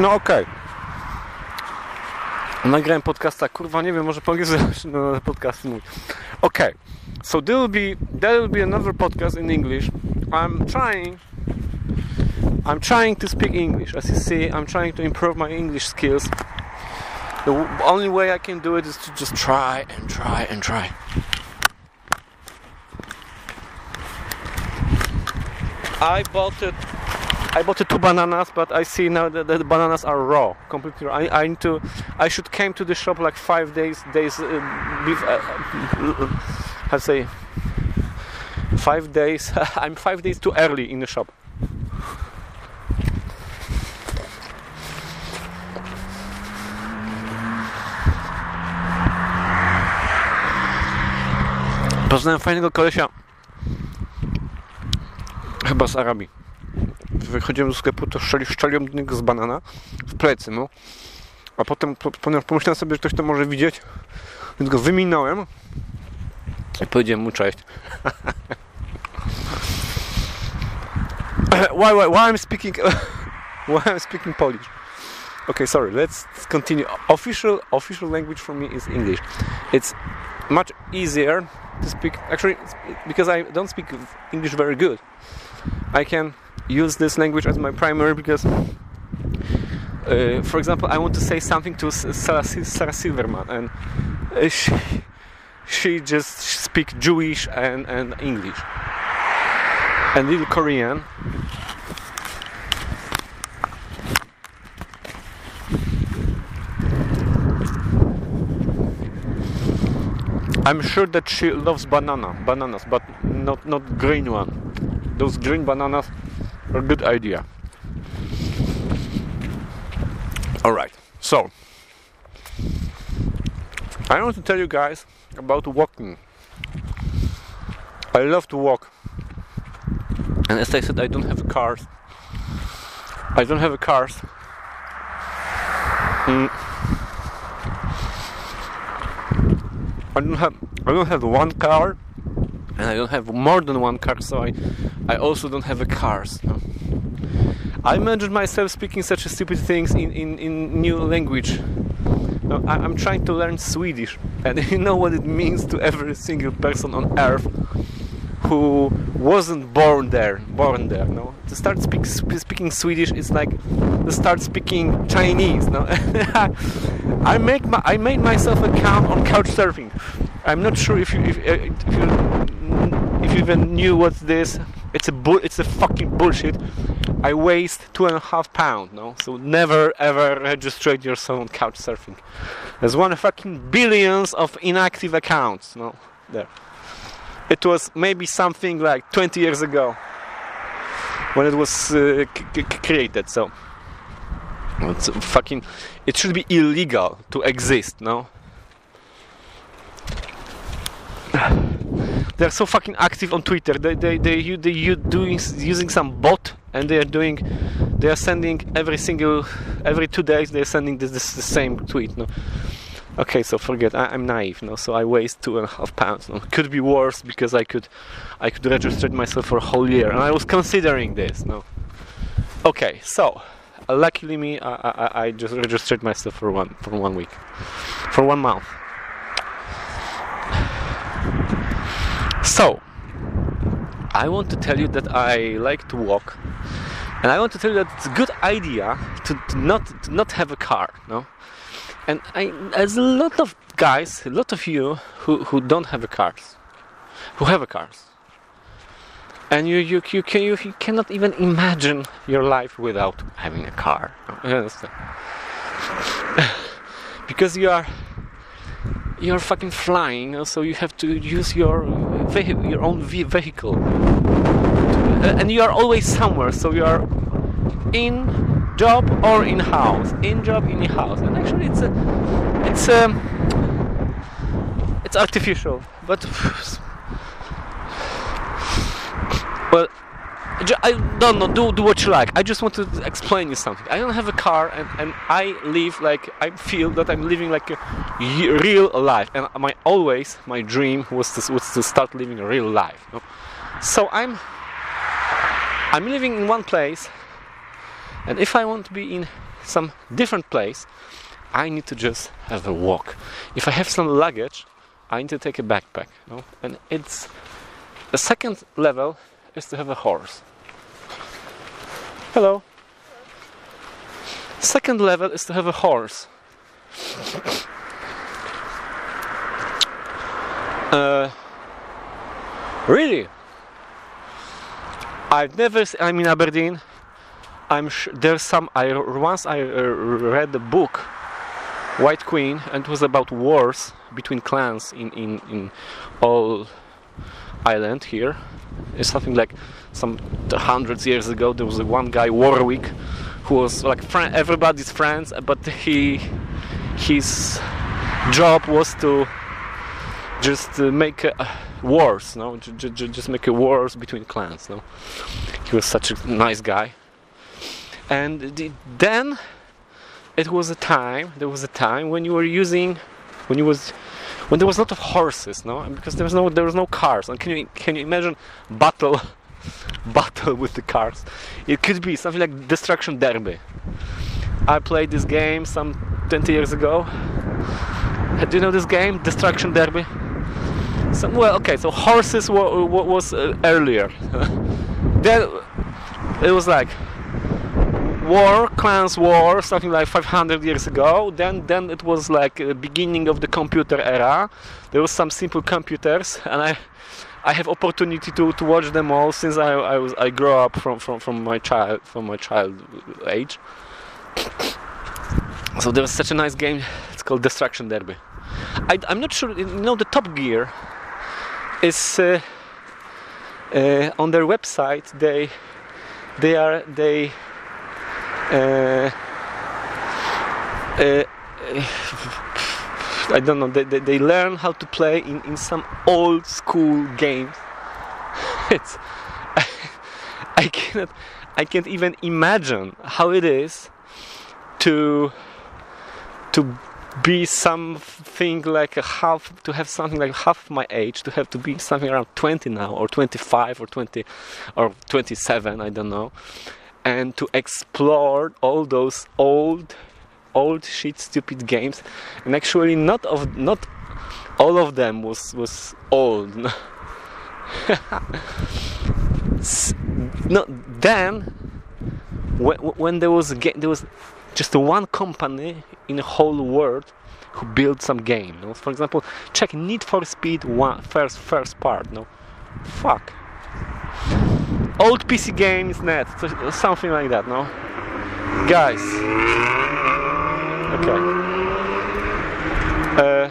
No okej. Nagrałem podcasta, kurwa nie wiem, może po angielsku no, podcast mój. Okay, so there will be there will be another podcast in English. I'm trying I'm trying to speak English. As you see, I'm trying to improve my English skills. The only way I can do it is to just try and try and try. I bought it I bought two bananas, but I see now that the bananas are raw, completely raw. I, I need to, I should came to the shop like five days, days, uh, bef- uh, to say, five days. I'm five days too early in the shop. Poznałem fajnego kolesia, chyba z Arabii wychodziłem do sklepu, to szczeli, szczeliłem z banana w plecy, no. A potem, ponieważ pomyślałem sobie, że ktoś to może widzieć, więc go wyminąłem i powiedziałem mu cześć. why, why, why I'm speaking why I'm speaking Polish? Okay, sorry. Let's continue. Official official language for me is English. It's much easier to speak. Actually, because I don't speak English very good, I can use this language as my primary because, uh, for example, I want to say something to Sarah, Sarah Silverman, and uh, she, she just speak Jewish and, and English and little Korean. I'm sure that she loves banana, bananas, but not not green one. Those green bananas a good idea. Alright, so I want to tell you guys about walking. I love to walk, and as I said, I don't have cars. I don't have cars. Mm. I don't have I don't have one car and I don't have more than one car, so I, I also don't have a car. So. I imagine myself speaking such stupid things in, in, in new language. I, I'm trying to learn Swedish, and you know what it means to every single person on earth who wasn't born there, born there. No, to start speak, speaking Swedish is like to start speaking Chinese. No, I make my, I made myself a account on Couchsurfing. I'm not sure if you if, uh, if you you even knew what's this, it's a bull. It's a fucking bullshit. I waste two and a half pound. No, so never ever register yourself on couch surfing. There's one fucking billions of inactive accounts. No, there. It was maybe something like 20 years ago when it was uh, created. So it's fucking. It should be illegal to exist. No they're so fucking active on Twitter. They they they you they you doing using some bot and they are doing they are sending every single every two days they are sending this, this the same tweet. No. Okay, so forget. I, am naive, no. So I waste two and a half pounds. No. Could be worse because I could, I could register myself for a whole year, and I was considering this. No. Okay, so luckily me, I, I, I just registered myself for one for one week, for one month. So, I want to tell you that I like to walk, and I want to tell you that it's a good idea to, to not to not have a car, no. And I, there's a lot of guys, a lot of you who, who don't have a cars, who have a cars, and you you you can you, you cannot even imagine your life without having a car. because you are you're fucking flying, so you have to use your your own vehicle, and you are always somewhere. So you are in job or in house, in job in house, and actually it's a it's a it's artificial, but well I don't know. Do do what you like. I just want to explain you something. I don't have a car, and, and I live like I feel that I'm living like a real life. And my always my dream was to was to start living a real life. So I'm I'm living in one place, and if I want to be in some different place, I need to just have a walk. If I have some luggage, I need to take a backpack. And it's the second level is to have a horse. Hello. Second level is to have a horse. Uh, really? I've never. I'm in Aberdeen. I'm sh- there's some. I once I uh, read the book, White Queen, and it was about wars between clans in in in all island here. It's something like some hundreds years ago. There was one guy Warwick, who was like everybody's friends, but he his job was to just uh, make uh, wars, no, just make wars between clans. No, he was such a nice guy. And the, then it was a time. There was a time when you were using, when you was, when there was a lot of horses, no, because there was no there was no cars. And can you can you imagine battle, battle with the cars? It could be something like Destruction Derby. I played this game some 20 years ago. Do you know this game, Destruction Derby? Well, okay, so horses wa- was uh, earlier. then it was like war, clans war, something like 500 years ago. Then, then it was like uh, beginning of the computer era. There was some simple computers, and I, I have opportunity to, to watch them all since I, I was I grew up from, from, from my child from my child age. So there was such a nice game. It's called Destruction Derby. I, I'm not sure. You know, the Top Gear is uh, uh, on their website. They they are they. Uh, uh, I don't know. They, they, they learn how to play in, in some old school games. It's I, I cannot I can't even imagine how it is to to be something like a half to have something like half my age to have to be something around 20 now or 25 or 20 or 27 i don't know and to explore all those old old shit stupid games and actually not of not all of them was was old no then when, when there was a there was just one company in the whole world who built some game. No? For example, check Need for Speed one first first part. No, fuck. Old PC games net, something like that. No, guys. Okay. Uh,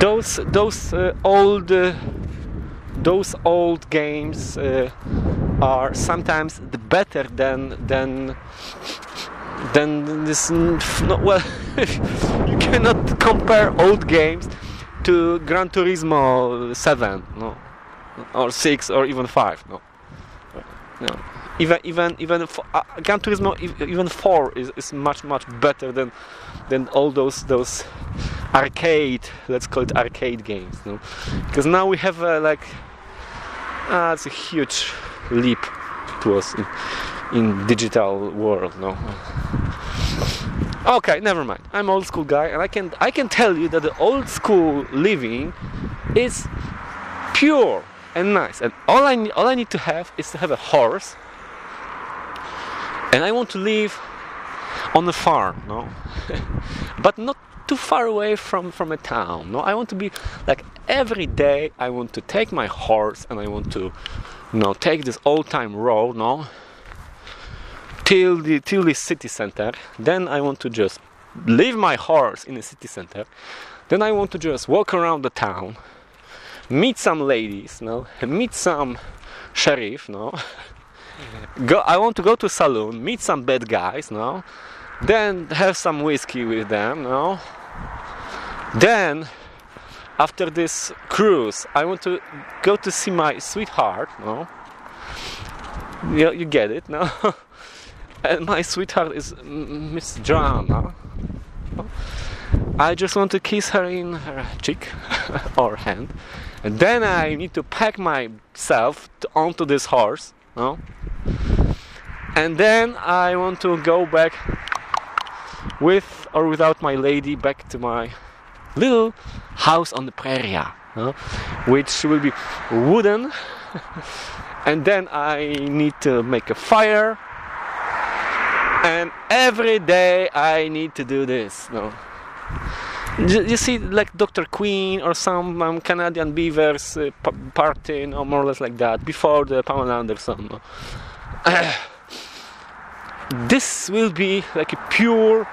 those those uh, old uh, those old games uh, are sometimes the better than than than this no, well you cannot compare old games to Gran Turismo 7 no or 6 or even 5 no. No. Even even even f- uh, Gran Turismo even 4 is, is much much better than than all those those arcade let's call it arcade games no? Because now we have uh, like ah, it's a huge leap to us in, in digital world no? Okay never mind. I'm old school guy and i can i can tell you that the old school living is pure and nice. And all i all i need to have is to have a horse and i want to live on a farm no? But not too far away from from a town no? I want to be like every day i want to take my horse and i want to you know take this old time road no? Till the till the city center. Then i want to just leave my horse in the city center. Then i want to just walk around the town meet some ladies no? Meet some sheriff no? Go i want to go to saloon meet some bad guys no? Then have some whiskey with them no? Then after this cruise i want to go to see my sweetheart no? You, you get it no? And my sweetheart is miss joanna. I just want to kiss her in her cheek or hand and then i need to pack myself onto this horse no and then I want to go back with or without my lady back to my little house on the prairie, uh, which will be wooden. and then I need to make a fire. And every day I need to do this. No. You see, like Dr. Quinn or some um, Canadian Beavers uh, p- party, you know, more or less like that, before the Pamela Anderson. Uh, this will be like a pure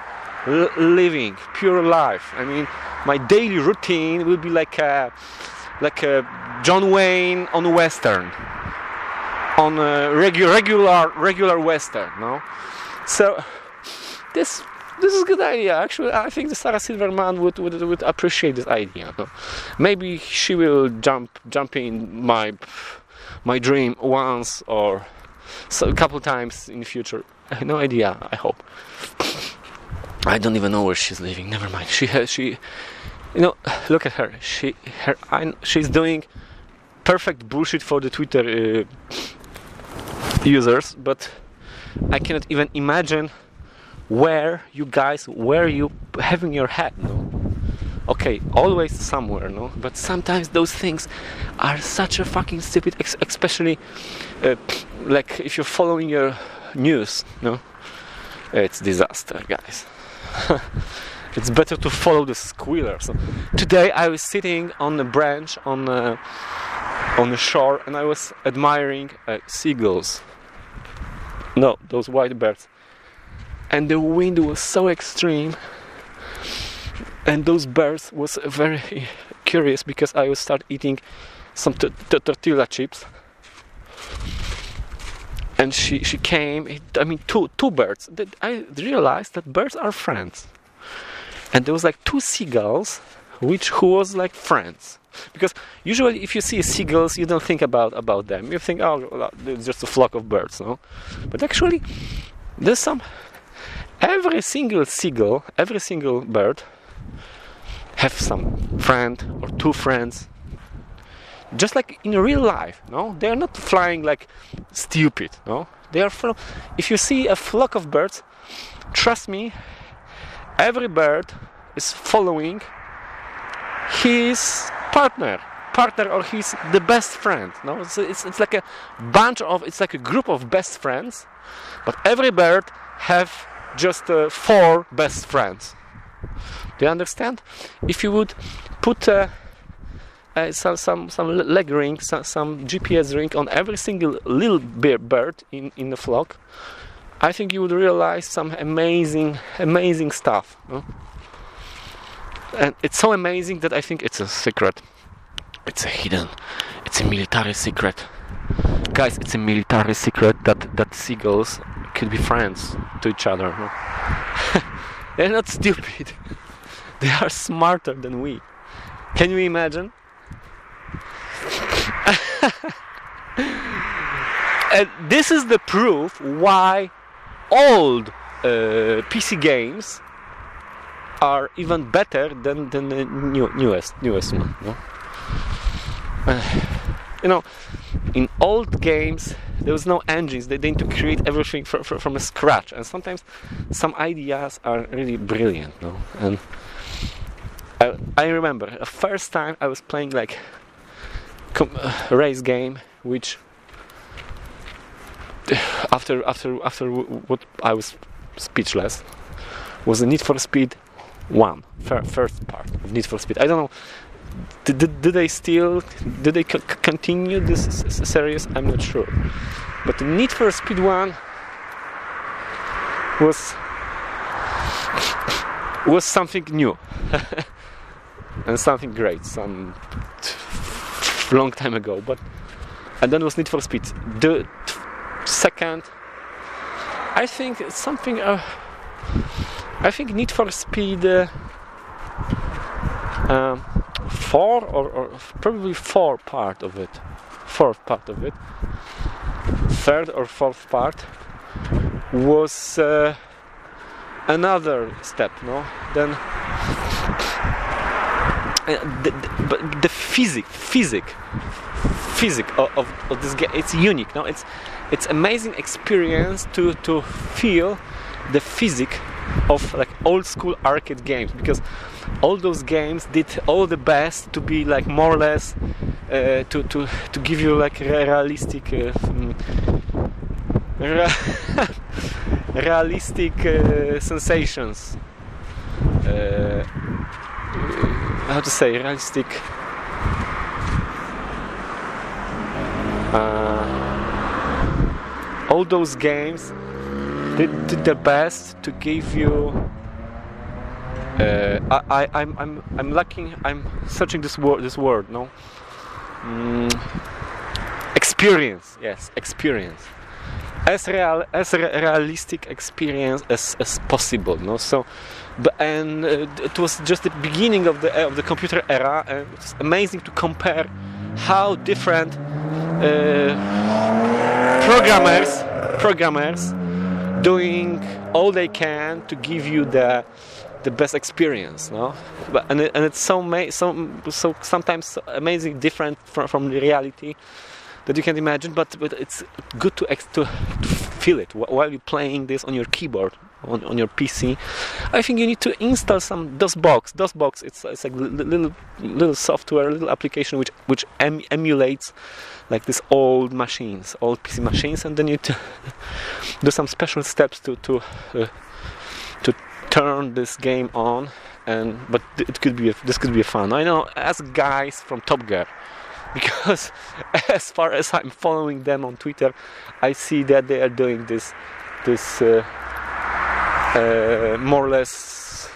l- living, pure life. I mean, my daily routine will be like a, like a John Wayne on Western, on a regu- regular regular Western. No, so this this is a good idea. Actually, I think the Sarah Silverman would, would, would appreciate this idea. No? Maybe she will jump jump in my my dream once or so a couple times in the future. No idea. I hope. I don't even know where she's living. Never mind. She has she, you know, look at her. She her I, she's doing perfect bullshit for the Twitter uh, users, but I cannot even imagine where you guys where you having your head no? Okay always somewhere no? But sometimes those things are such a fucking stupid especially uh, like if you're following your news no? It's disaster guys. It's better to follow the squealer so today i was sitting on a branch on a, on the shore and i was admiring uh, seagulls. No those white birds and the wind was so extreme and those birds was very curious because I would start eating some t- t- tortilla chips. And she she came I mean two two birds. I realized that birds are friends. And there was like two seagulls which who was like friends. Because usually if you see seagulls you don't think about about them. You think oh it's just a flock of birds no? But actually there's some every single seagull, every single bird have some friend or two friends. Just like in real life, no? They are not flying like stupid, no? They are from if you see a flock of birds, trust me, every bird is following his partner partner or his the best friend no it's, it's like a bunch of it's like a group of best friends but every bird have just uh, four best friends. Do you understand? If you would put uh, uh, some some some leg ring, some, some, GPS ring on every single little bird in in the flock, I think you would realize some amazing amazing stuff. And it's so amazing that I think it's a secret. It's a hidden. It's a military secret. Guys, it's a military secret that that seagulls could be friends to each other. They're not stupid. they are smarter than we. Can you imagine? and this is the proof why old uh, PC games are even better than, than the new, newest newest one. Uh, you know, in old games there was no engines. They need to create everything from, from, from scratch. And sometimes some ideas are really brilliant no? And I, I remember the first time I was playing like a uh, race game which after after after what I was speechless was Need for Speed one first part of Need for Speed. I don't know do, do, they still do they continue this series? I'm not sure. But the Need for Speed One was was something new and something great some long time ago. But and then was Need for Speed. The second, I think something. Uh, I think Need for Speed. Uh, um, four or, or probably four part of it fourth part of it third or fourth part was uh, another step no then uh, the, the, but the physic physic physics of, of, of this game. It's unique. No, it's it's amazing experience to to feel the physics of like old school arcade games because all those games did all the best to be like more or less uh, to to to give you like realistic uh, realistic uh, sensations. Uh, how to say realistic. Uh, all those games did, their best to give you uh, I, I, I'm, I'm, I'm lacking, I'm searching this word, this word, no? Mm, experience, yes, experience. As real, as re- realistic experience as, as possible, no? So, but, and uh, it was just the beginning of the of the computer era, and it's amazing to compare how different uh, programmers programmers doing all they can to give you the the best experience no? But and, it, and it's so ma- so so sometimes so amazing different from, from the reality that you can't imagine but, but it's good to, ex- to, to feel it while you're playing this on your keyboard on, on your PC I think you need to install some DOSBox. DOSBox it's, it's like little little software a little application which which em- emulates like these old machines old PC machines and then you t- do some special steps to to uh, to turn this game on and but it could be a, this could be a fun. I know as guys from Top Gear because as far as I'm following them on Twitter I see that they are doing this this uh, uh, more or less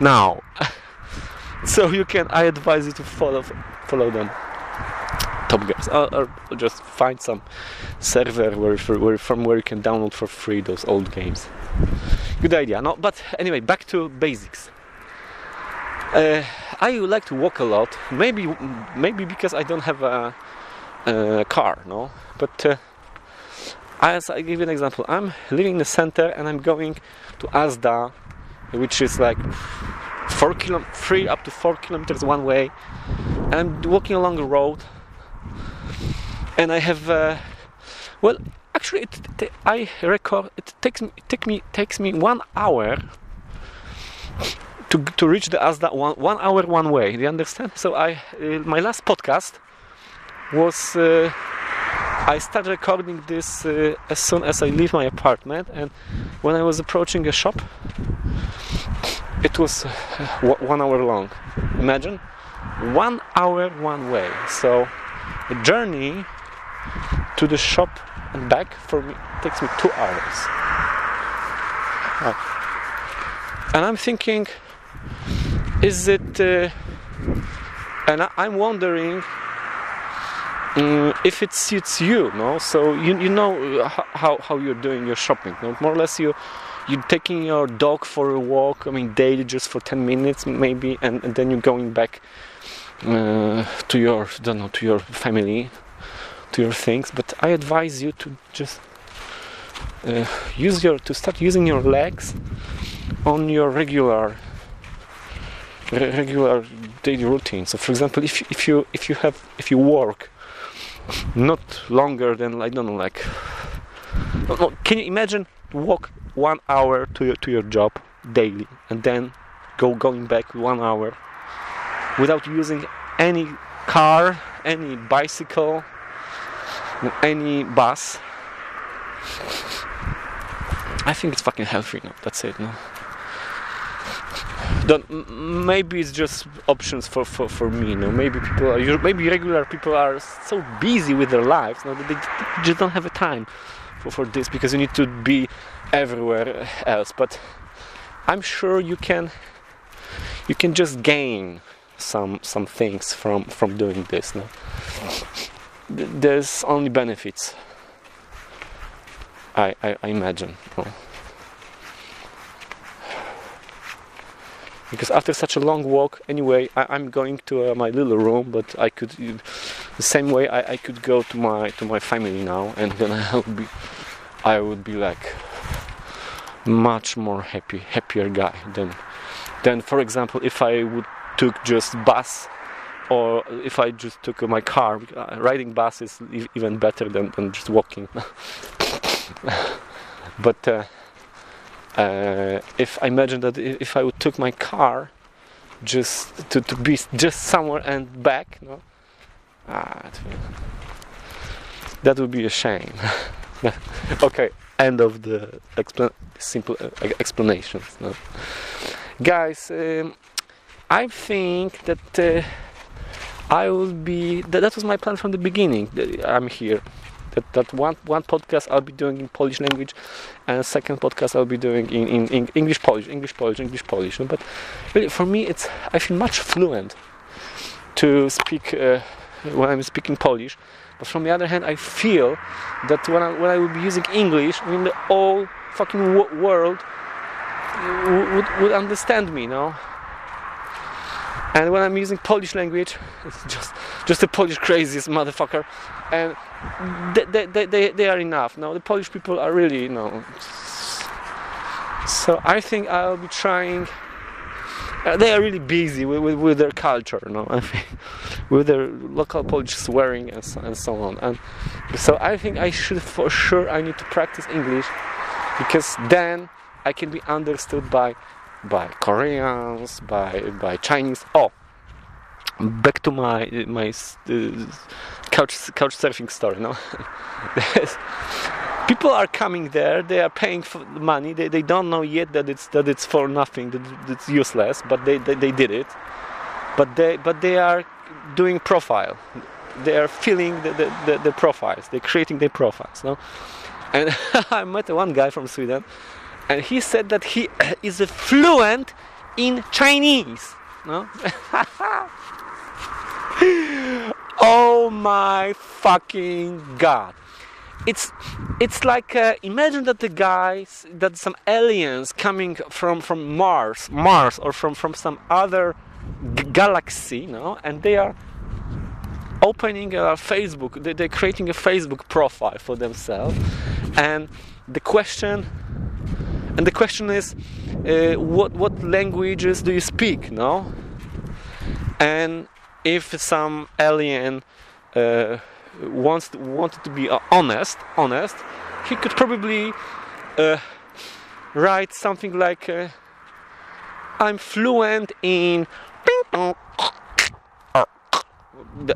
now. So you can I advise you to follow follow them Top Gears or, or, just find some server where, where, from where you can download for free those old games. Good idea no but anyway back to basics. Uh, I like to walk a lot maybe maybe because I don't have a, a car no but uh, as I give you an example I'm living in the center and I'm going to Asda which is like four kilo three up to four kilometers one way and I'm walking along a road and I have uh, well actually it, I record it takes me it take me takes me one hour to, to reach the Asda one, one hour one way do you understand? So I uh, my last podcast was uh, I started recording this uh, as soon as I leave my apartment. And when I was approaching a shop it was uh, one hour long. Imagine one hour one way. So the journey to the shop and back for me takes me two hours. And I'm thinking, is it? Uh, and I, am wondering um, if it suits you. No, so you you know how how you're doing your shopping. No? More or less you you're taking your dog for a walk. I mean daily, just for ten minutes maybe, and, and then you're going back uh, to your don't know to your family to your things but i advise you to just uh, use your to start using your legs on your regular re- regular daily routine. So for example if, if you if you have if you work not longer than i don't know like can you imagine walk one hour to your to your job daily and then go going back one hour without using any car any bicycle any bus. I think it's fucking healthy now. That's it. No. Don't, maybe it's just options for, for, for me. No, maybe people are maybe regular people are so busy with their lives. No, they, they just don't have a time for, for this because you need to be everywhere else. But I'm sure you can you can just gain some some things from from doing this. No there's only benefits. I, I, I imagine. Because after such a long walk, anyway, I, am going to uh, my little room, but I could, the same way I, I could go to my to my family now, and then I would be, I would be like much more happy, happier guy than, than for example, if I would took just bus or if I just took my car. Uh, riding bus is even better than, than just walking. but uh, uh, if I imagine that if I would took my car just to, to be just somewhere and back, no, ah, that would be a shame. okay, end of the expl- simple uh, explanations. No? Guys, um, I think that uh, I will be. That, that was my plan from the beginning. That I'm here. That, that one one podcast I'll be doing in Polish language, and second podcast I'll be doing in, in, in English Polish, English Polish, English Polish. But really, for me, it's I feel much fluent to speak uh, when I'm speaking Polish. But from the other hand, I feel that when I when I will be using English, I mean the whole fucking world would, would understand me, you know. And when I'm using Polish language, it's just just a Polish craziest motherfucker, and they, they, they, they are enough. Now the Polish people are really, you know. So I think I'll be trying. Uh, they are really busy with, with, with, their culture, you know, I think, with their local Polish swearing and so, and so on. And so I think I should, for sure, I need to practice English because then I can be understood by by Koreans, by by Chinese. Oh, back to my my uh, couch couch surfing story. No, people are coming there. They are paying for money. They, they don't know yet that it's that it's for nothing. That it's useless. But they, they, they did it. But they but they are doing profile. They are filling the, the, the, the profiles. They're creating their profiles. No, and I met one guy from Sweden and he said that he is fluent in Chinese. No? oh my fucking god! It's it's like uh, imagine that the guys that some aliens coming from from Mars, Mars or from from some other galaxy, no, and they are opening a Facebook. They, they're creating a Facebook profile for themselves, and the question and the question is uh, what what languages do you speak no? And if some alien uh, wants to, wanted to be uh, honest honest he could probably uh, write something like uh, I'm fluent in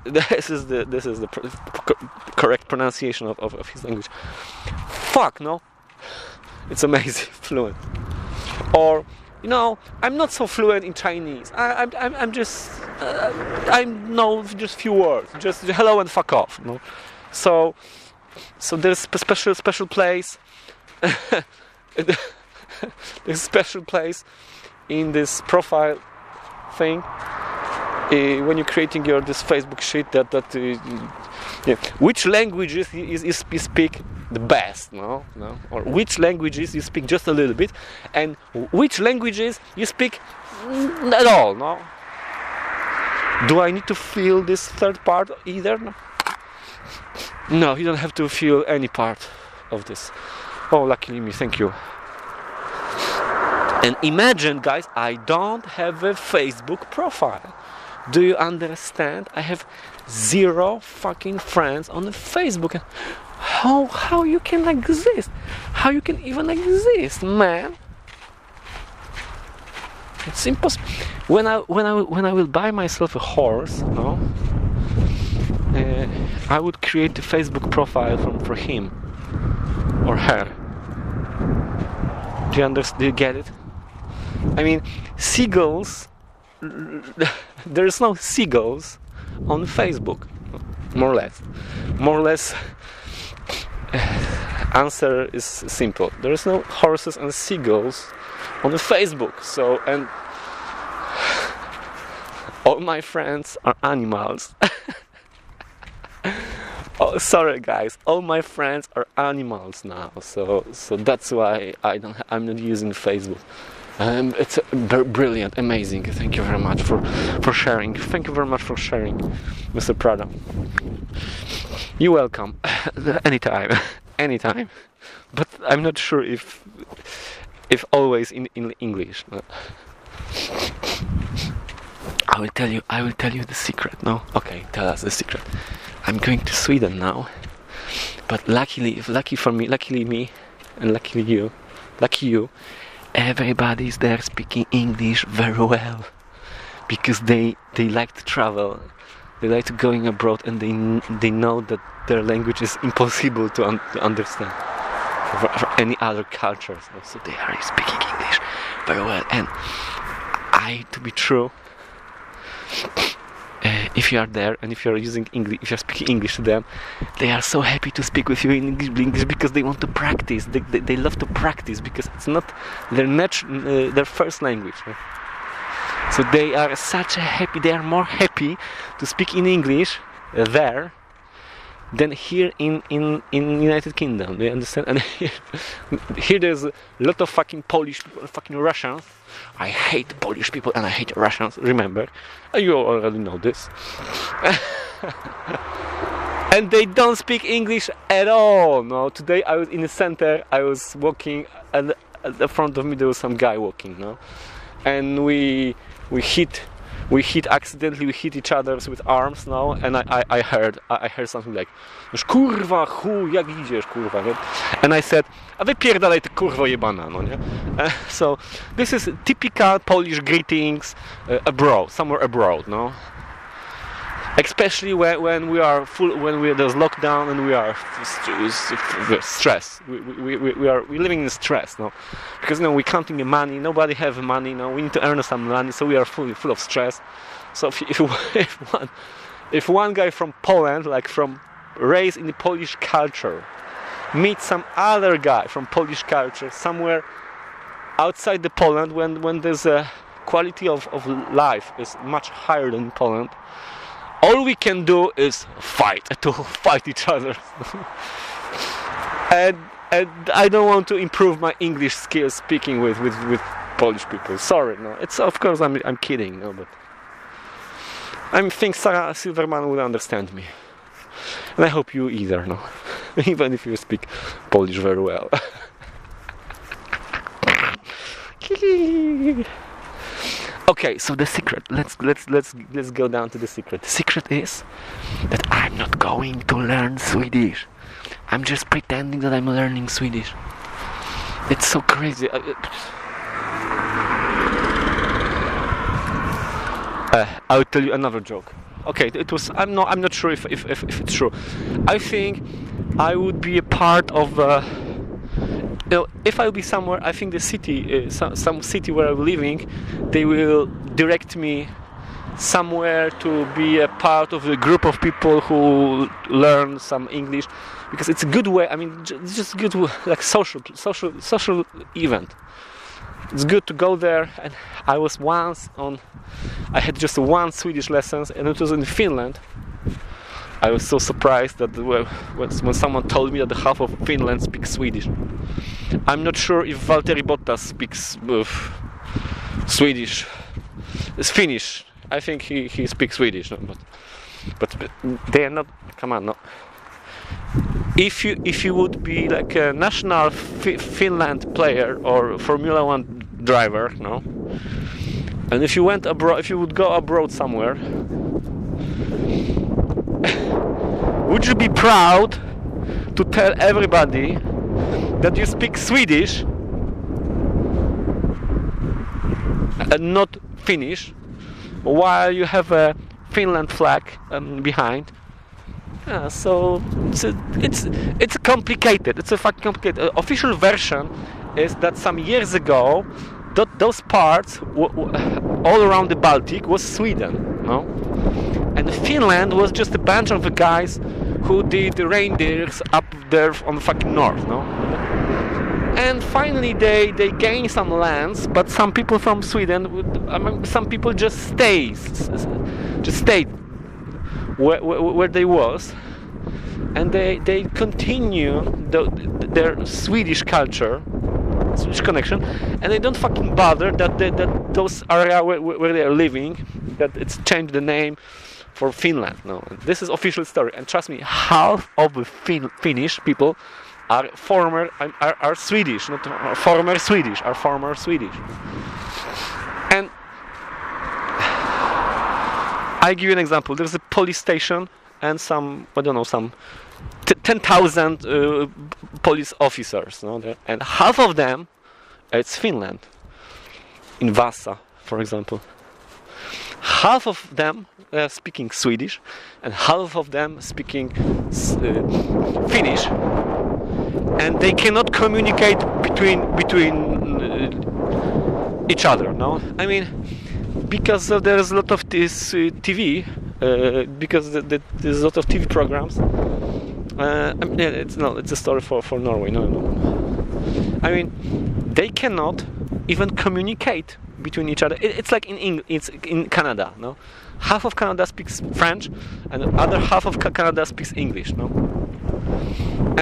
this is the this is the correct pronunciation of, of, of his language. Fuck no it's amazing, fluent. Or, you know, I'm not so fluent in Chinese. I, am I'm, just, uh, I know just few words, just hello and fuck off. You know? So, so there's a special special place. there's a special place in this profile thing uh, when you're creating your this Facebook sheet that that uh, yeah, which languages you, you, speak the best, no, no, or which languages you speak just a little bit, and which languages you speak at all, no. Do I need to feel this third part either? No, no you don't have to feel any part of this. Oh, luckily me, thank you. And imagine, guys, I don't have a Facebook profile. Do you understand? I have zero fucking friends on Facebook. How how you can exist? How you can even exist, man? It's impossible. When I when I when I will buy myself a horse, no, uh, I would create a Facebook profile from for him or her. Do you understand? Do you get it? I mean, seagulls there's no seagulls on Facebook, more or less. More or less, answer is simple. There is no horses and seagulls on Facebook. So and all my friends are animals. oh, sorry guys, all my friends are animals now. So so that's why I don't. I'm not using Facebook. Um, it's brilliant, amazing. Thank you very much for, for sharing. Thank you very much for sharing, Mr. Prada. You're welcome. Anytime. Anytime. But I'm not sure if if always in, in English. I will tell you. I will tell you the secret. No, okay. Tell us the secret. I'm going to Sweden now, but luckily, lucky for me, luckily me, and luckily you, lucky you, everybody's there speaking English very well because they they like to travel. They like to going abroad and they they know that their language is impossible to, un to understand. For, for, any other cultures so they are speaking english very well. And i to be true uh, if you are there and if you are using english if you're speaking english to them they are so happy to speak with you in english, because they want to practice they, they, they love to practice because it's not their nat- uh, their first language? So they are such a happy, they are more happy to speak in English uh, there than here in, in, in United Kingdom. Do you understand? And here, here there's a lot of fucking Polish fucking Russians. I hate Polish people and I hate Russians, remember? You already know this. and they don't speak English at all. No, today I was in the center, I was walking, and at the front of me there was some guy walking, no? And we we hit we hit accidentally we hit each other with arms now and I, I, I heard I heard something like kurwa chuj jak idziesz kurwa nie? and I said a wypierdalaj ty kurwa jebana no nie uh, so this is typical Polish greetings uh, abroad somewhere abroad no especially when, when we are full when we there's lockdown and we are st stress. We, we, we, we are we living in stress no? Because you know we're counting money. Nobody have money no? We need to earn some money so we are full full of stress. So if, if, if one if one guy from Poland like from raised in the Polish culture meet some other guy from Polish culture somewhere outside the Poland when when there's a quality of, of life is much higher than Poland all we can do is fight to fight each other and and I don't want to improve my English skills speaking with, with, with Polish people. Sorry, no. It's of course I'm I'm kidding, no, but I think Sarah Silverman will understand me, and I hope you either, no. Even if you speak Polish very well. okay, so the secret. Let's let's let's let's go down to the secret. The secret is that I'm not going to learn Swedish. I'm just pretending that I'm learning Swedish. It's so crazy. Uh, uh, I'll tell you another joke. Okay, it was. I'm not. I'm not sure if if, if, if it's true. I think I would be a part of. Uh, know, if I'll be somewhere, I think the city, uh, some, some city where I'm living, they will direct me somewhere to be a part of a group of people who learn some English because it's a good way. I mean, it's just good like social, social, social event. It's good to go there. And I was once on. I had just one Swedish lessons, and it was in Finland. I was so surprised that when someone told me that half of Finland speaks Swedish. I'm not sure if Valtteri Bottas speaks uh, Swedish. It's Finnish. I think he, he speaks Swedish, no? but, but they are not. Come on, no. If you if you would be like a national Finland player or Formula One driver, no, and if you went abroad, if you would go abroad somewhere, would you be proud to tell everybody that you speak Swedish and not Finnish? while you have a Finland flag um, behind. Yeah, so it's a, it's it's complicated. It's a fucking complicated. Uh, official version is that some years ago, th those parts all around the Baltic was Sweden, no, and Finland was just a bunch of guys who did reindeers up there on the fucking north, no? And finally they they gain some lands but some people from sweden I mean, some people just stay just stayed where, where, where they was. And they they continue the, their swedish culture swedish connection and they don't fucking bother that they, that those area where, where they are living that it's changed the name for finland no this is official story and trust me half of the fin- finnish people are former are, are Swedish, not are former Swedish, are former Swedish. And I give you an example. There's a police station and some I don't know some t- ten thousand uh, police officers, no? And half of them it's Finland, in Vasa, for example. Half of them are speaking Swedish, and half of them speaking uh, Finnish, and they cannot communicate between between uh, each other. No, I mean because uh, there's a lot of this uh, TV, uh, because the, the, there's a lot of TV programs. Uh, I mean, it's no, it's a story for, for Norway. No, no. I mean, they cannot even communicate between each other. It, it's like in it's in Canada. No, half of Canada speaks French, and the other half of Ca- Canada speaks English. No,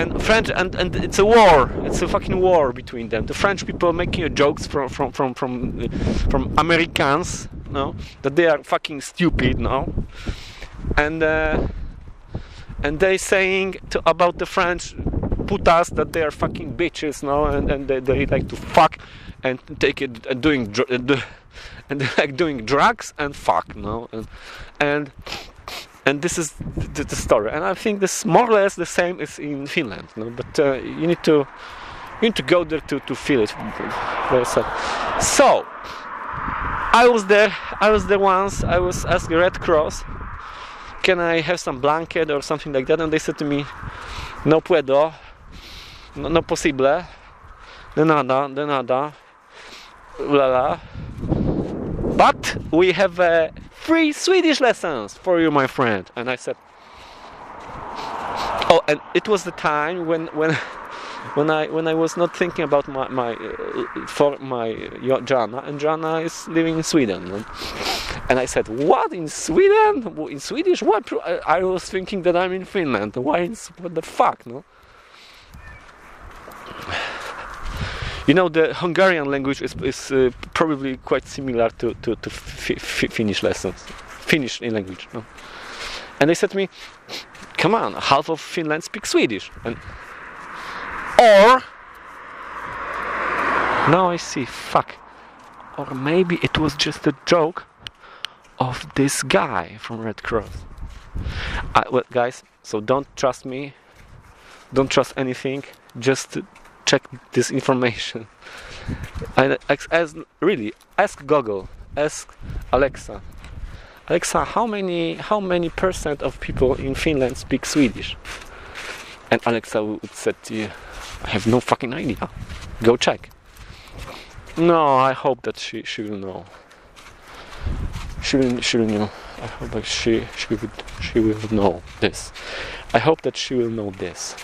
and French and, and it's a war. It's a fucking war between them. The French people making jokes from from from from uh, from Americans, no, that they are fucking stupid, no, and uh, and they saying to, about the French putas that they are fucking bitches, no, and, and they, they like to fuck and take it and doing dr- uh, and like doing drugs and fuck, no, and and and this is the, the story. And i think this more or less the same is in finland no? but uh, you need to you need to go there to, to feel it so i was there i was there once i was asked red cross can i have some blanket or something like that? And they said to me no puedo no, no posible. De nada de nada la but we have uh, free Swedish lessons for you, my friend. And I said, oh, and it was the time when when when I when I was not thinking about my my uh, for my uh, Jana, and Jana is living in Sweden. And I said, what in Sweden? In Swedish? What? I was thinking that I'm in Finland. Why? In, what the fuck? No. You know, the Hungarian language is, is uh, probably quite similar to, to, to fi- fi- Finnish lessons, Finnish in language. No? And they said to me, come on, half of Finland speaks Swedish. And, or, now I see, fuck. Or maybe it was just a joke of this guy from Red Cross. I, well, guys, so don't trust me, don't trust anything, just check this information. And ask, really ask Google, ask Alexa. Alexa, how many how many percent of people in Finland speak Swedish? And Alexa would say to you, I have no fucking idea. Go check. No, I hope that she she will know. She will she will know. I hope that she she would she will know this. I hope that she will know this.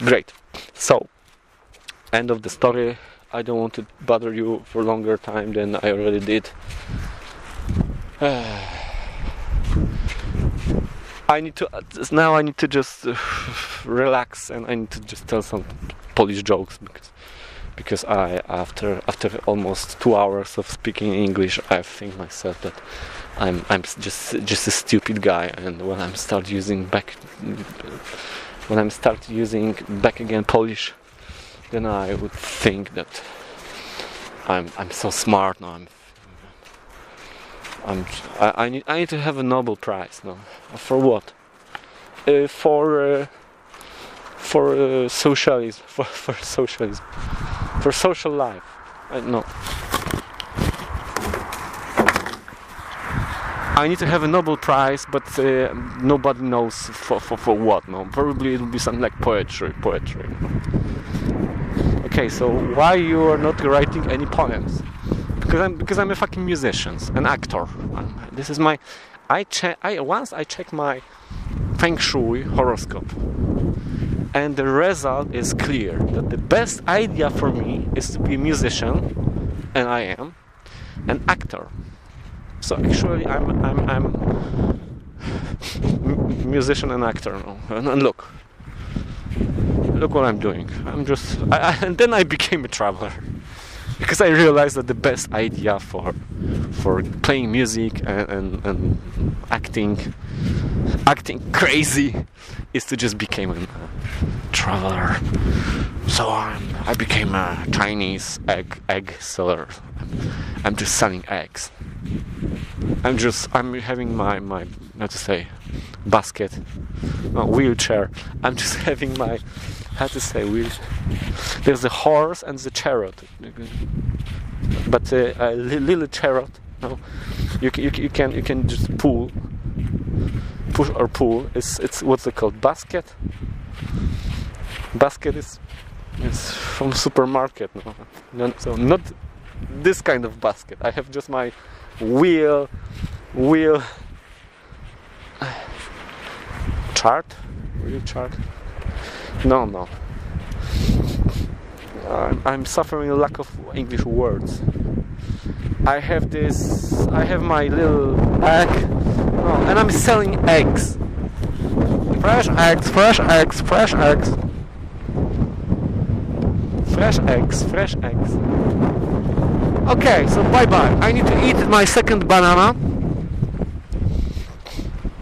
Great. So, end of the story. I don't want to bother you for longer time than I already did. I need to now. I need to just uh, relax and I need to just tell some Polish jokes because because I after after almost two hours of speaking English, I think myself that I'm I'm just just a stupid guy, and when I'm start using back when I'm start using back again Polish, then I would think that I'm I'm so smart now. I'm I'm I, I need I need to have a Nobel Prize now. For what? Uh, for uh, for uh, socialism for, for socialism for social life. I no. I need to have a Nobel Prize, but uh, nobody knows for, for, for what. No, probably it'll be something like poetry. Poetry. Okay, so why you are not writing any poems? Because I'm because I'm a fucking musician, an actor. This is my. I check. I once I checked my feng shui horoscope, and the result is clear that the best idea for me is to be a musician, and I am, an actor. So actually, I'm I'm I'm musician and actor. And, and look, look what I'm doing. I'm just, I, I, and then I became a traveler because I realized that the best idea for for playing music and, and, and acting acting crazy is to just become a uh, traveler. So I'm, I became a Chinese egg egg seller. I'm, just selling eggs. I'm just I'm having my my how to say basket, no, wheelchair. I'm just having my how to say wheelchair. There's the horse and the chariot, but uh, a little chariot. No, you you, you can you can just pull, push or pull. It's it's what's it called basket. Basket is it's from supermarket. No, no so not this kind of basket. I have just my wheel wheel chart wheel chart no no. I'm, I'm suffering a lack of english words. I have this i have my little egg. Oh, and i'm selling eggs. Fresh eggs fresh eggs fresh eggs. Fresh eggs fresh eggs. Okay, so bye bye. I need to eat my second banana.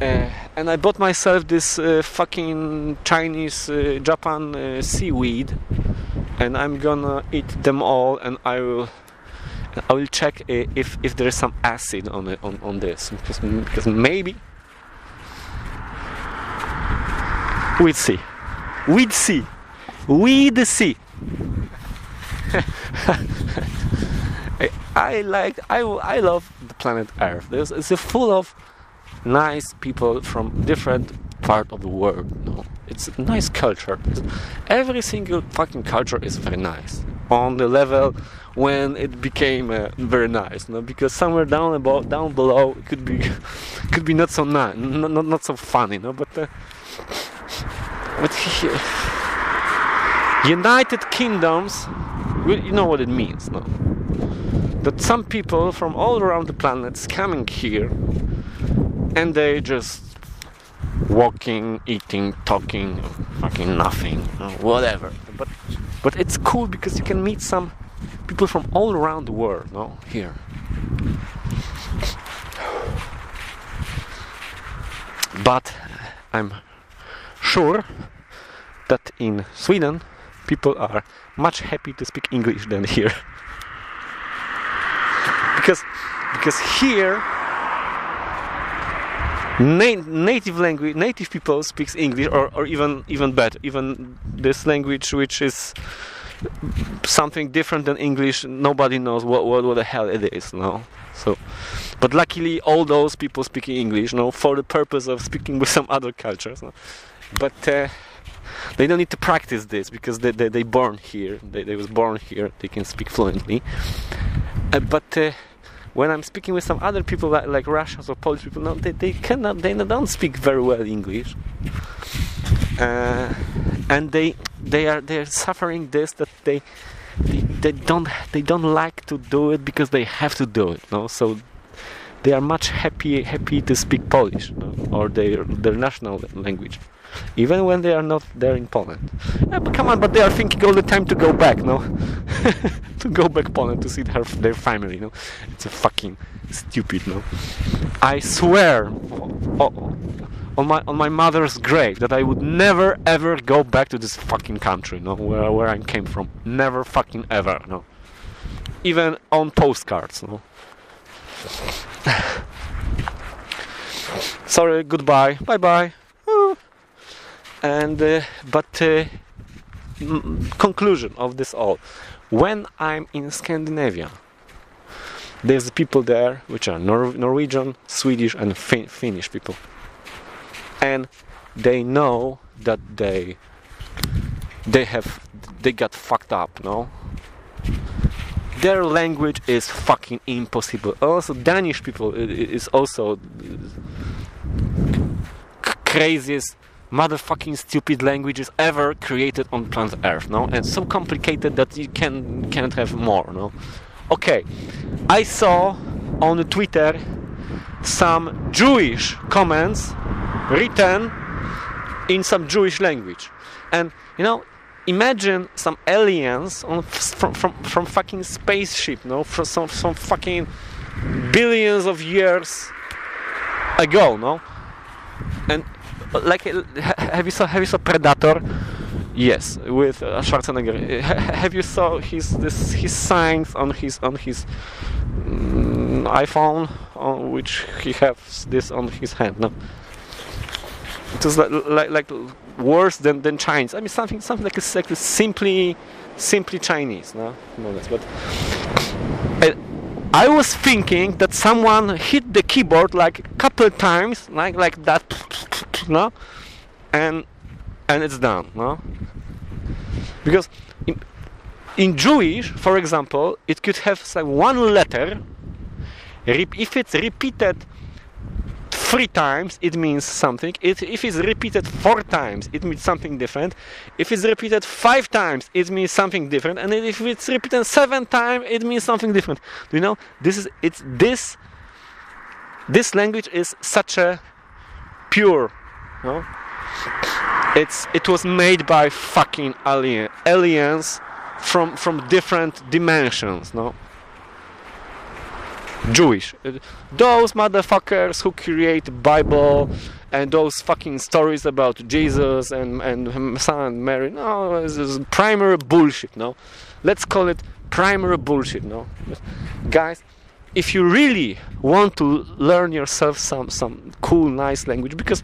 Uh, and I bought myself this uh, fucking Chinese uh, Japan uh, seaweed, and I'm gonna eat them all, and I will. I will check uh, if if there is some acid on it on, on this because, because maybe we'd see, we'd see, we'd see. I like I, I love the planet Earth. There's it's full of nice people from different part of the world. No, it's a nice culture. Every single fucking culture is very nice on the level when it became uh, very nice. No, because somewhere down about down below it could be could be not so nice, not not, not so funny. No, but uh, but United Kingdoms, you know what it means. No that some people from all around the planet is coming here and they just walking, eating, talking, fucking nothing, whatever. But but it's cool because you can meet some people from all around the world, no, here. But I'm sure that in Sweden people are much happy to speak English than here because because here na- native language native people speaks english or, or even even better even this language which is something different than english nobody knows what, what, what the hell it is no so but luckily all those people speaking english no for the purpose of speaking with some other cultures no? but uh, they don't need to practice this because they, they, they born here. They, they was born here. They can speak fluently. Uh, but uh, when I'm speaking with some other people like, like Russians or Polish people, no, they, they cannot, they don't speak very well English, uh, and they they are they are suffering this that they, they they don't they don't like to do it because they have to do it. No, so they are much happy happy to speak Polish no? or their their national language even when they are not there in Poland. Yeah, but come on, but they are thinking all the time to go back, no? to go back Poland to see their, their family, no? It's a fucking stupid, no? I swear on my on my mother's grave that I would never ever go back to this fucking country, no? Where where I came from, never fucking ever, no? Even on postcards, no? Sorry, goodbye, bye bye and uh, but uh, conclusion of this all. When i'm in scandinavia there's people there which are Nor norwegian swedish and fin finnish people. And they know that they they have they got fucked up no? Their language is fucking impossible. Also danish people is also craziest motherfucking stupid languages ever created on planet Earth, no? And so complicated that you can cannot have more, no? Okay, I saw on Twitter some Jewish comments written in some Jewish language, and you know, imagine some aliens on from from from fucking spaceship, no? From some some fucking billions of years ago, no? And like have you saw have you saw Predator? Yes, with uh, Schwarzenegger. have you saw his this his signs on his on his mm, iPhone on which he has this on his hand. No, it was like like, like worse than, than Chinese. I mean something something like a, like a simply simply Chinese. No, more or less. But I, I was thinking that someone hit the keyboard like a couple times, like like that, no, and and it's done. No, because in, in Jewish, for example, it could have like one letter. If it's repeated three times, it means something. It, if it's repeated four times, it means something different. If it's repeated five times, it means something different. And if it's repeated seven times, it means something different. Do you know? This is it's this. This language is such a pure. No? It's it was made by fucking alien aliens from from different dimensions. No. Jewish. Uh, those motherfuckers who create Bible and those fucking stories about Jesus and and Son and Mary. No, this is primary bullshit. No, let's call it primary bullshit. No, guys, if you really want to learn yourself some some cool, nice language, because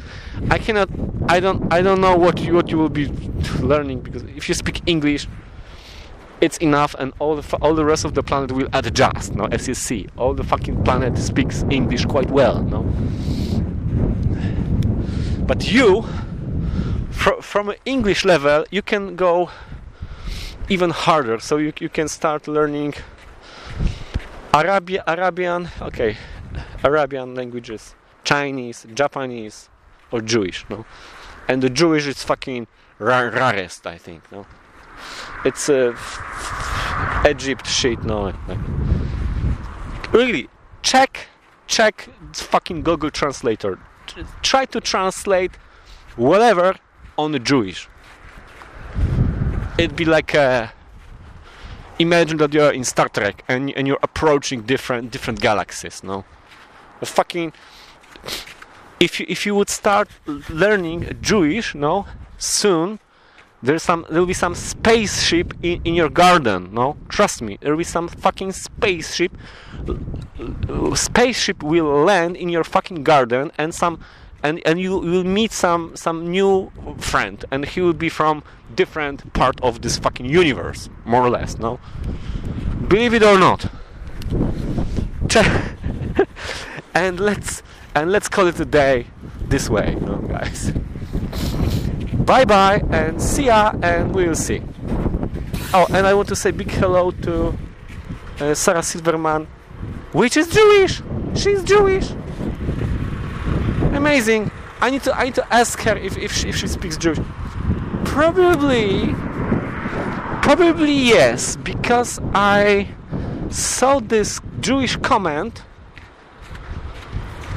I cannot, I don't, I don't know what you what you will be learning because if you speak English it's enough and all the all the rest of the planet will adjust no? As you see all the fucking planet speaks english quite well no? But you fr- from an english level you can go even harder. So you, you can start learning Arabia, arabian okay arabian languages chinese japanese or jewish no and the jewish is fucking rarest i think no it's a Egypt shit. No, really, check, check fucking Google Translator. Try to translate whatever on the Jewish. It'd be like uh, imagine that you're in Star Trek and and you're approaching different different galaxies. No, a fucking if you if you would start learning Jewish, no, soon there's some there will be some spaceship in, in your garden no trust me there will be some fucking spaceship spaceship will land in your fucking garden and some and and you will meet some some new friend and he will be from different part of this fucking universe more or less no? Believe it or not. And let's and let's call it a day this way guys. Bye bye and see ya and we'll see. Oh and i want to say big hello to uh, sarah silverman which is jewish! She's jewish amazing i need to i need to ask her if, if, she, if she speaks jewish probably probably yes because i saw this jewish comment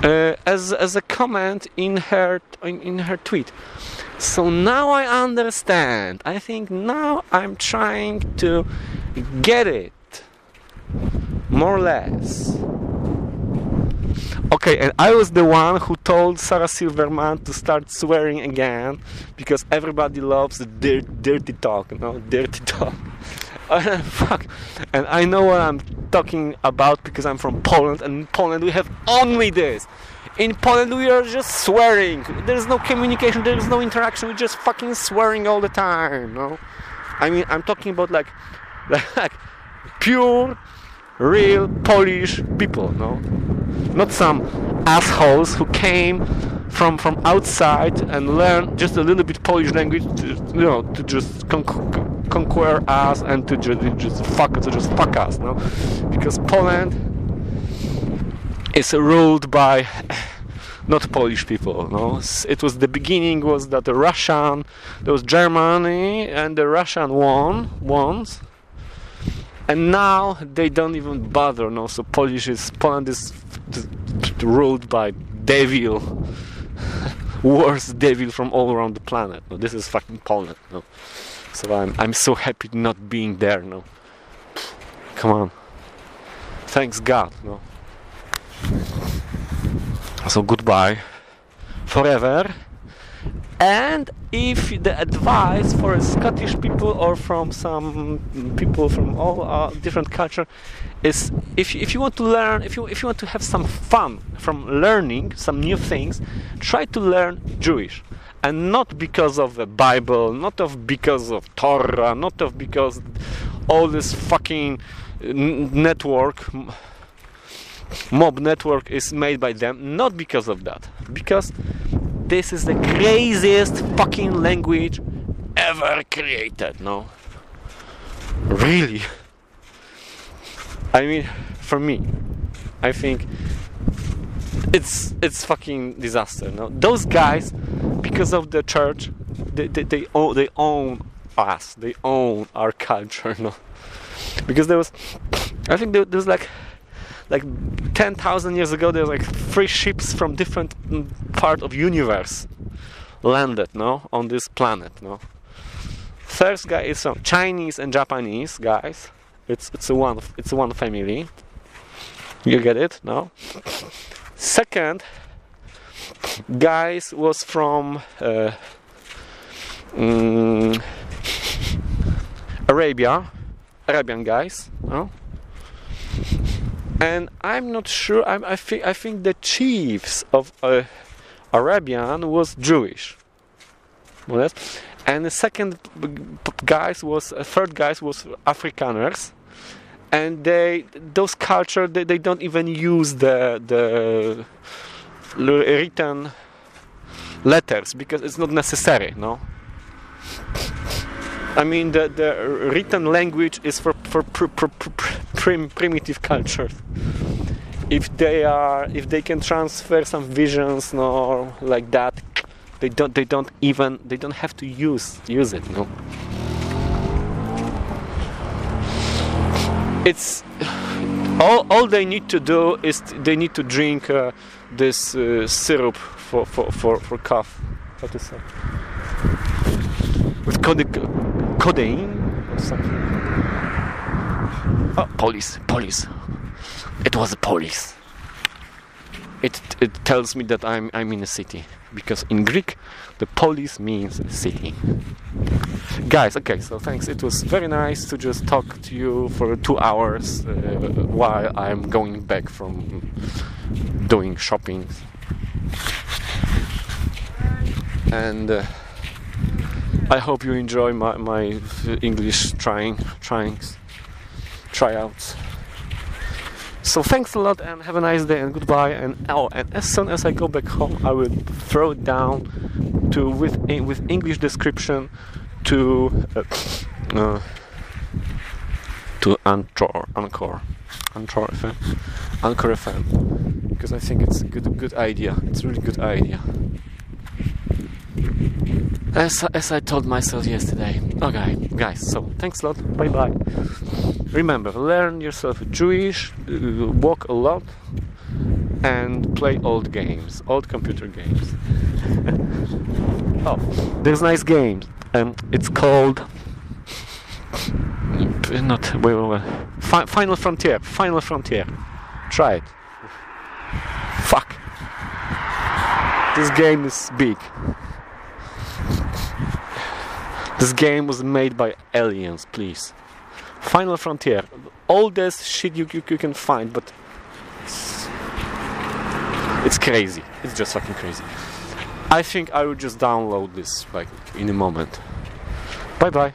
uh, as as a comment in her in, in her tweet so now I understand. I think now I'm trying to get it. More or less. Okay, and I was the one who told Sarah Silverman to start swearing again because everybody loves the dirt, dirty talk, you know, dirty talk. Uh, fuck. And I know what I'm talking about because I'm from Poland, and in Poland we have only this in Poland we are just swearing. There's no communication, there's no interaction, we're just fucking swearing all the time, no? I mean I'm talking about like like pure real Polish people, no? Not some assholes who came from from outside and learn just a little bit Polish language to, you know to just conquer us and to just, just fuck to just fuck us, no? Because Poland is ruled by not Polish people. No, it was the beginning was that the Russian, there was Germany, and the Russian won, won, and now they don't even bother. No, so Polish is Poland is ruled by devil, worst devil from all around the planet. No, this is fucking Poland. No, so I'm I'm so happy not being there. No, come on, thanks God. No. So goodbye forever. And if the advice for Scottish people or from some people from all uh, different culture is if if you want to learn if you if you want to have some fun from learning some new things try to learn Jewish. And not because of the Bible not of because of Torah not of because all this fucking network mob network is made by them. Not because of that. Because this is the craziest fucking language ever created no? Really? I mean for me i think it's it's fucking disaster no? Those guys because of the church they, they, they own they own us they own our culture no? Because there was i think there, there was like like 10,000 years ago there were like three ships from different mm, part of universe landed no on this planet no. First guy is from Chinese and Japanese guys. It's it's a one it's a one family. You get it no? Second guys was from uh, um, Arabia Arabian guys no and I'm not sure. I'm, i think I think the chiefs of uh, Arabian was Jewish. Yes? And the second guys was uh, third guys was Afrikaners, and they those culture they, they don't even use the the written letters because it's not necessary. No. I mean, the, the written language is for, for pr pr pr prim primitive cultures. If they are, if they can transfer some visions, no, like that, they don't, they don't even, they don't have to use use it, no. It's all, all they need to do is they need to drink uh, this uh, syrup for, for, for, for cough. What is that? With codeine or something. Oh, police, police. It was police. It, it tells me that I'm, I'm in a city because in Greek the police means city. Guys, okay, so thanks. It was very nice to just talk to you for two hours uh, while I'm going back from doing shopping. And. Uh, I hope you enjoy my, my English trying tryings tryouts. So thanks a lot and have a nice day and goodbye and oh and as soon as I go back home I will throw it down to with with English description to uh, uh, to Anchor Anchor Anchor FM Anchor FM because I think it's a good good idea. It's a really good idea as, as I told myself yesterday. Okay, guys, so thanks a lot. Bye bye. Remember, learn yourself Jewish, walk a lot, and play old games, old computer games. oh, there's nice games, and it's called. Not wait, wait, wait. Fi- Final Frontier. Final Frontier. Try it. Fuck. This game is big. This game was made by aliens, please. Final Frontier. All this shit you, you, you can find, but it's, it's crazy. It's just fucking crazy. I think I will just download this like in a moment. Bye bye.